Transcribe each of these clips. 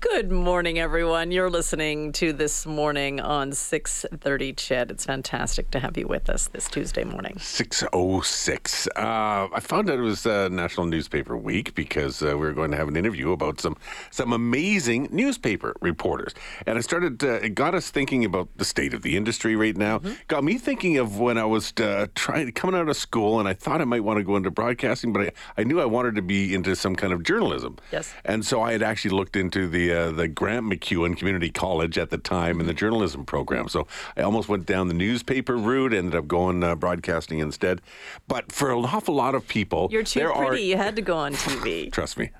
Good morning, everyone. You're listening to This Morning on 6.30 CHED. It's fantastic to have you with us this Tuesday morning. 606. Uh, I found out it was uh, National Newspaper Week because uh, we were going to have an interview about some some amazing newspaper reporters. And I started, uh, it got us thinking about the state of the industry right now. Mm-hmm. Got me thinking of when I was uh, trying coming out of school and I thought I might want to go into broadcasting, but I, I knew I wanted to be into some kind of journalism. Yes. And so I had actually looked into the uh, the Grant MacEwan Community College at the time in the journalism program. So I almost went down the newspaper route, ended up going uh, broadcasting instead. But for an awful lot of people, You're too pretty. are You had to go on TV. trust me.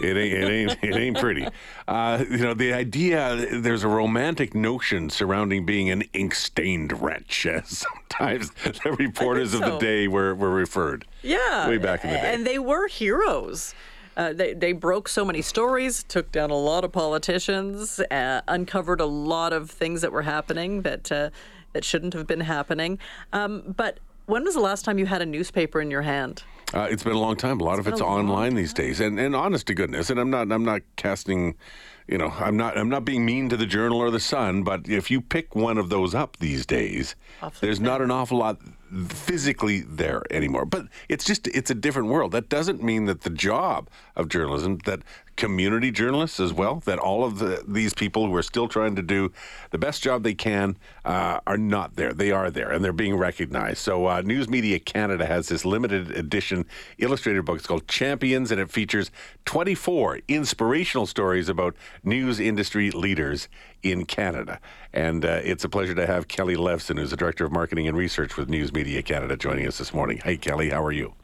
It ain't, it ain't, it ain't pretty. Uh, you know, the idea, there's a romantic notion surrounding being an ink stained wretch, as sometimes the reporters of the day were, were referred. Yeah. Way back in the day. And they were heroes. Uh, they, they broke so many stories, took down a lot of politicians, uh, uncovered a lot of things that were happening that uh, that shouldn't have been happening. Um, but when was the last time you had a newspaper in your hand? Uh, it's been a long time. A lot of it's online these days, and and honest to goodness, and I'm not I'm not casting, you know, I'm not I'm not being mean to the Journal or the Sun, but if you pick one of those up these days, Awfully there's not an awful lot physically there anymore. But it's just it's a different world. That doesn't mean that the job of journalism that community journalists as well that all of the, these people who are still trying to do the best job they can uh, are not there they are there and they're being recognized so uh, news media canada has this limited edition illustrated book it's called champions and it features 24 inspirational stories about news industry leaders in canada and uh, it's a pleasure to have kelly levson who's the director of marketing and research with news media canada joining us this morning hey kelly how are you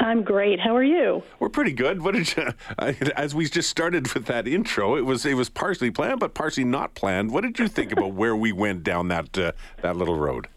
I'm great. How are you? we're pretty good. What did you, as we just started with that intro? It was it was partially planned, but partially not planned. What did you think about where we went down that uh, that little road?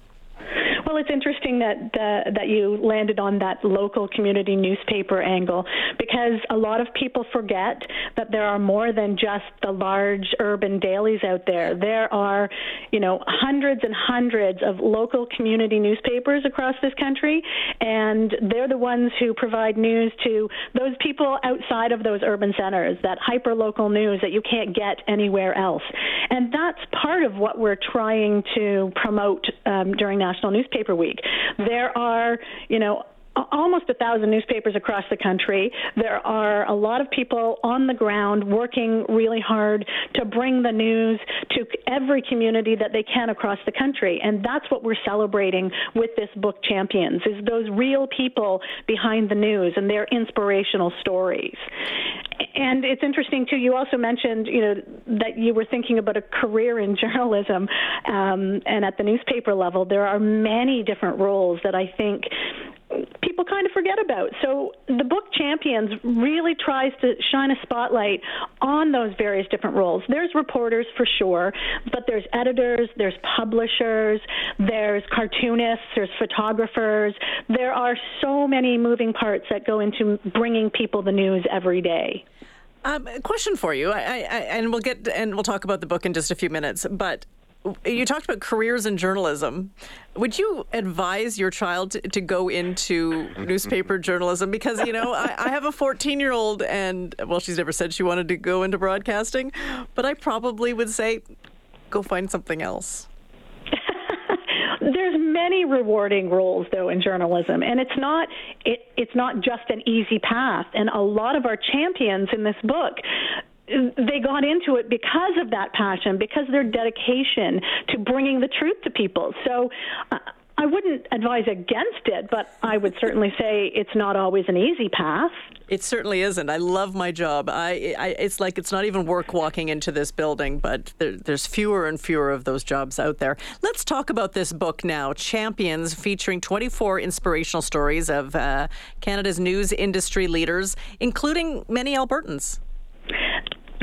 Well, it's interesting that uh, that you landed on that local community newspaper angle because a lot of people forget that there are more than just the large urban dailies out there. There are, you know, hundreds and hundreds of local community newspapers across this country, and they're the ones who provide news to those people outside of those urban centers. That hyper local news that you can't get anywhere else, and that's part of what we're trying to promote um, during National Newspaper Week. There are, you know, almost a thousand newspapers across the country. There are a lot of people on the ground working really hard to bring the news to every community that they can across the country. And that's what we're celebrating with this book Champions is those real people behind the news and their inspirational stories. And it's interesting too. You also mentioned, you know, that you were thinking about a career in journalism, um, and at the newspaper level, there are many different roles that I think people kind of forget about. So the book Champions really tries to shine a spotlight on those various different roles. There's reporters for sure, but there's editors, there's publishers, there's cartoonists, there's photographers. There are so many moving parts that go into bringing people the news every day. Um, a question for you, I, I, and we'll get and we'll talk about the book in just a few minutes. But you talked about careers in journalism. Would you advise your child to, to go into newspaper journalism? Because you know, I, I have a 14 year old, and well, she's never said she wanted to go into broadcasting, but I probably would say, go find something else. There's many rewarding roles though in journalism, and it's not it, it's not just an easy path. And a lot of our champions in this book they got into it because of that passion, because their dedication to bringing the truth to people. So uh, I wouldn't advise against it, but I would certainly say it's not always an easy path. It certainly isn't. I love my job. I, I it's like it's not even work walking into this building, but there, there's fewer and fewer of those jobs out there. Let's talk about this book now, Champions, featuring 24 inspirational stories of uh, Canada's news industry leaders, including many Albertans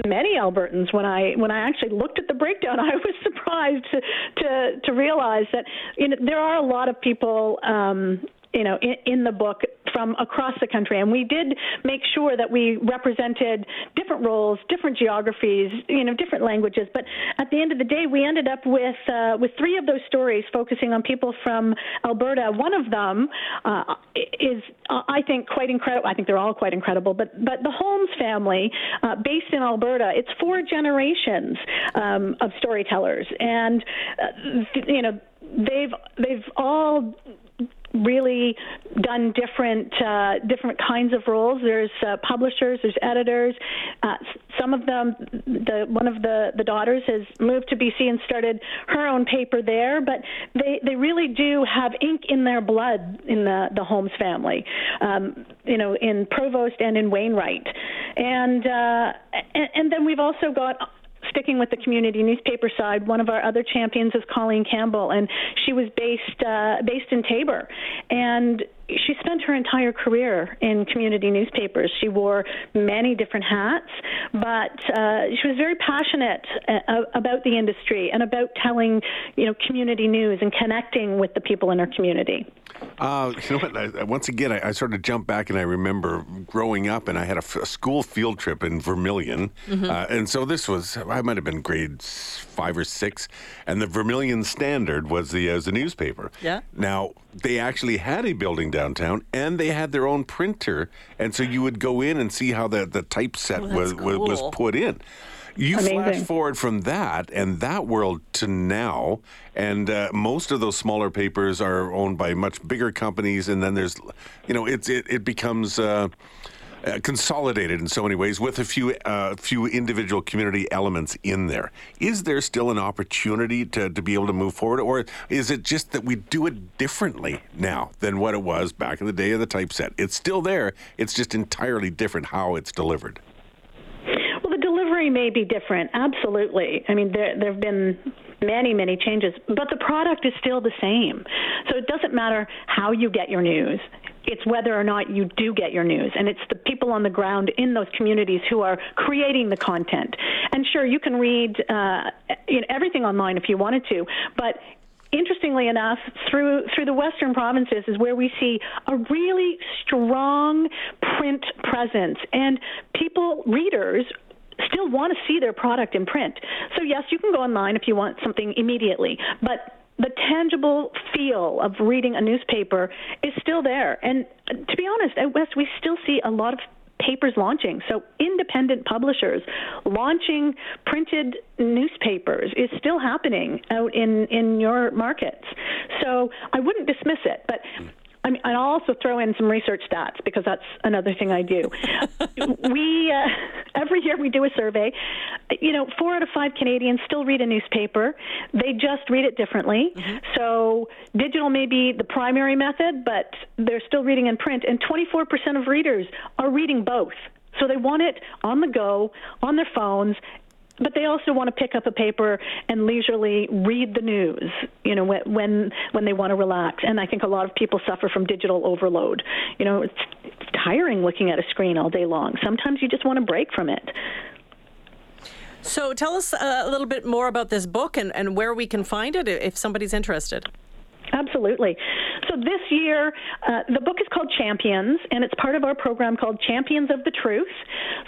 many Albertans. When I when I actually looked at the breakdown, I was surprised to to, to realize that you know there are a lot of people. Um, you know, in, in, the book from across the country. And we did make sure that we represented different roles, different geographies, you know, different languages. But at the end of the day, we ended up with uh, with three of those stories focusing on people from Alberta. One of them uh, is, uh, I think, quite incredible. I think they're all quite incredible. But but the Holmes family, uh, based in Alberta, it's four generations um, of storytellers, and uh, you know they've they've all really done different uh, different kinds of roles. There's uh, publishers, there's editors. Uh, some of them, the one of the the daughters has moved to BC and started her own paper there. But they they really do have ink in their blood in the the Holmes family. Um, you know, in Provost and in Wainwright, and, uh, and and then we've also got sticking with the community newspaper side, one of our other champions is Colleen Campbell, and she was based uh, based in Taber, and she spent her entire career in community newspapers. She wore many different hats, but uh, she was very passionate uh, about the industry and about telling, you know, community news and connecting with the people in our community. Uh, you know what? I, once again, I, I, sort of jumped back and I remember growing up, and I had a, f- a school field trip in Vermilion, mm-hmm. uh, and so this was I might have been grade five or six, and the Vermilion Standard was the as the newspaper. Yeah. Now they actually had a building downtown, and they had their own printer, and so you would go in and see how the the typeset oh, was, cool. was was put in. You Amazing. flash forward from that and that world to now, and uh, most of those smaller papers are owned by much bigger companies, and then there's, you know, it's it, it becomes. Uh, uh, consolidated in so many ways with a few uh, few individual community elements in there. Is there still an opportunity to, to be able to move forward, or is it just that we do it differently now than what it was back in the day of the typeset? It's still there. It's just entirely different how it's delivered Well the delivery may be different, absolutely. I mean, there there have been many many changes, but the product is still the same. So it doesn't matter how you get your news. It's whether or not you do get your news, and it's the people on the ground in those communities who are creating the content. And sure, you can read uh, you know, everything online if you wanted to, but interestingly enough, through through the western provinces is where we see a really strong print presence, and people, readers, still want to see their product in print. So, yes, you can go online if you want something immediately, but the tangible feel of reading a newspaper is still there. And to be honest, at West, we still see a lot of papers launching. So independent publishers launching printed newspapers is still happening out in, in your markets. So I wouldn't dismiss it, but I mean, and I'll also throw in some research stats because that's another thing I do. we uh, every year we do a survey. You know, four out of five Canadians still read a newspaper. They just read it differently. Mm-hmm. So digital may be the primary method, but they're still reading in print. And 24% of readers are reading both. So they want it on the go, on their phones, but they also want to pick up a paper and leisurely read the news, you know, when when, they want to relax. And I think a lot of people suffer from digital overload. You know, it's, tiring looking at a screen all day long. Sometimes you just want to break from it. So tell us a little bit more about this book and, and where we can find it if somebody's interested. Absolutely. So this year, uh, the book is called Champions, and it's part of our program called Champions of the Truth.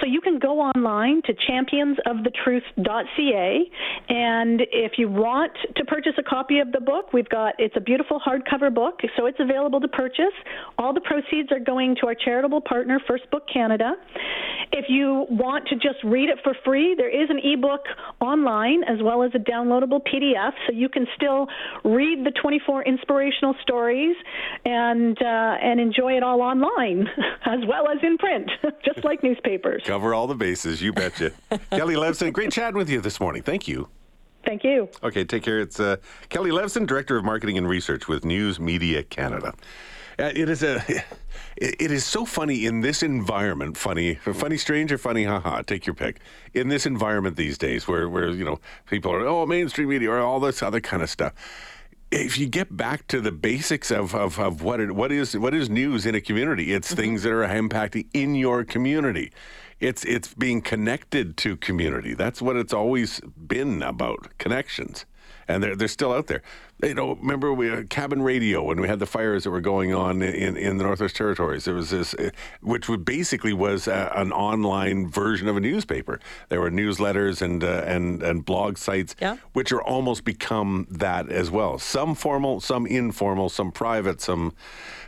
So you can go online to championsofthetruth.ca, and if you want to purchase a copy of the book, we've got it's a beautiful hardcover book, so it's available to purchase. All the proceeds are going to our charitable partner, First Book Canada. If you want to just read it for free, there is an ebook online as well as a downloadable PDF, so you can still read the 24 inspirational stories and uh, and enjoy it all online as well as in print, just like newspapers. Cover all the bases, you betcha. Kelly Levson, great chatting with you this morning. Thank you. Thank you. Okay, take care. It's uh, Kelly Levson, Director of Marketing and Research with News Media Canada. Uh, it is a, it is so funny in this environment. Funny, funny, strange, or funny, haha. Take your pick. In this environment these days, where where you know people are oh mainstream media or all this other kind of stuff if you get back to the basics of, of, of what it, what is what is news in a community, it's mm-hmm. things that are impacting in your community. It's it's being connected to community. That's what it's always been about connections. And they're they're still out there. You know, remember we had cabin radio when we had the fires that were going on in, in the Northwest Territories. There was this, uh, which basically was a, an online version of a newspaper. There were newsletters and uh, and and blog sites, Yeah. which are almost become that as well. Some formal, some informal, some private, some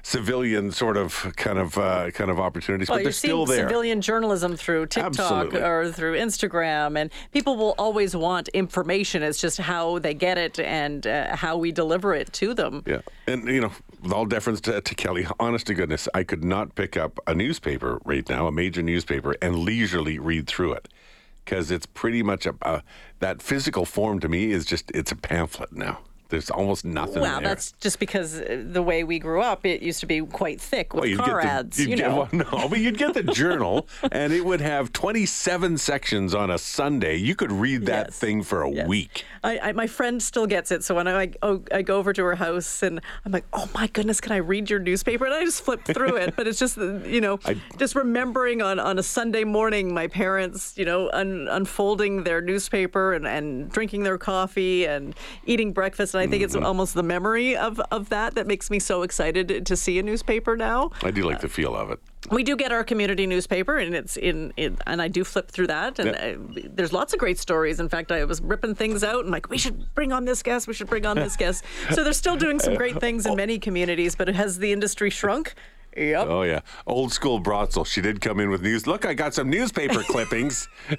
civilian sort of kind of uh, kind of opportunities, Well, but you're they're still there. civilian journalism through TikTok Absolutely. or through Instagram, and people will always want information. It's just how they get it and uh, how we deliver it to them. Yeah, and you know, with all deference to, to Kelly, honest to goodness, I could not pick up a newspaper right now, a major newspaper, and leisurely read through it because it's pretty much a, a that physical form to me is just it's a pamphlet now. There's almost nothing Well, there. that's just because uh, the way we grew up, it used to be quite thick with Well, car the, ads. you'd get- know, well, no, but you'd get the journal, and it would have 27 sections on a Sunday. You could read that Yes. thing for a Yes. week. I, I, my friend still gets it. So when I, oh, I go over to her house and I'm like, oh my goodness, can I read your newspaper? And I just flip through it. But it's just, you know, I- just remembering on, on a Sunday morning, my parents, you know, un, unfolding their newspaper and, and drinking their coffee and eating breakfast. And I think Mm-hmm. it's almost the memory of, of that that makes me so excited to see a newspaper now. I do like the feel of it. We do get our community newspaper, and it's in, in and I do flip through that, and uh, there's lots of great stories. In fact, I was ripping things out, and like, we should bring on this guest, we should bring on this guest. So they're still doing some great things in many communities, but has the industry shrunk? Yep. Oh yeah, old school Brotzel. She did come in with news. Look, I got some newspaper clippings.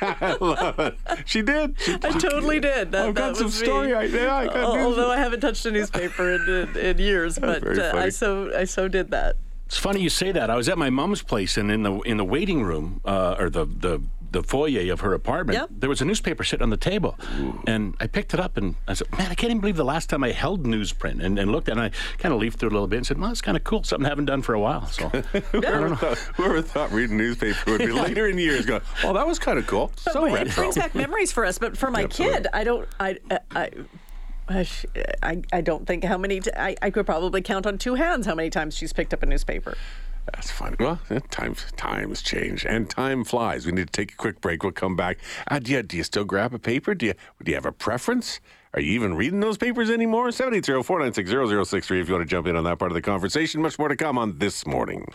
I love it. She did. She, I totally did. That, I've got some was me. story. I, yeah, I got Al- news. Although I haven't touched a newspaper in, in, in years, but uh, I so I so did that. It's funny you say that. I was at my mom's place, and in the in the waiting room uh, or the, the the foyer of her apartment, Yep. there was a newspaper sitting on the table, and I picked it up and I said, "Man, I can't even believe the last time I held newsprint." And, and looked at it, and I kind of leafed through it a little bit and said, "Well, it's kind of cool. Something I haven't done for a while." So Whoever thought, whoever thought reading newspaper would be later in years going, oh, that was kind of cool. So It retro. brings back memories for us, but for my Absolutely. kid, I don't. I. Uh, I I, I, I don't think how many t- I, I could probably count on two hands how many times she's picked up a newspaper. That's funny. Well, times times change and time flies. We need to take a quick break. We'll come back. Uh, do, you, do you still grab a paper? Do you do you have a preference? Are you even reading those papers anymore? 780 496 0063 if you want to jump in on that part of the conversation. Much more to come on this morning.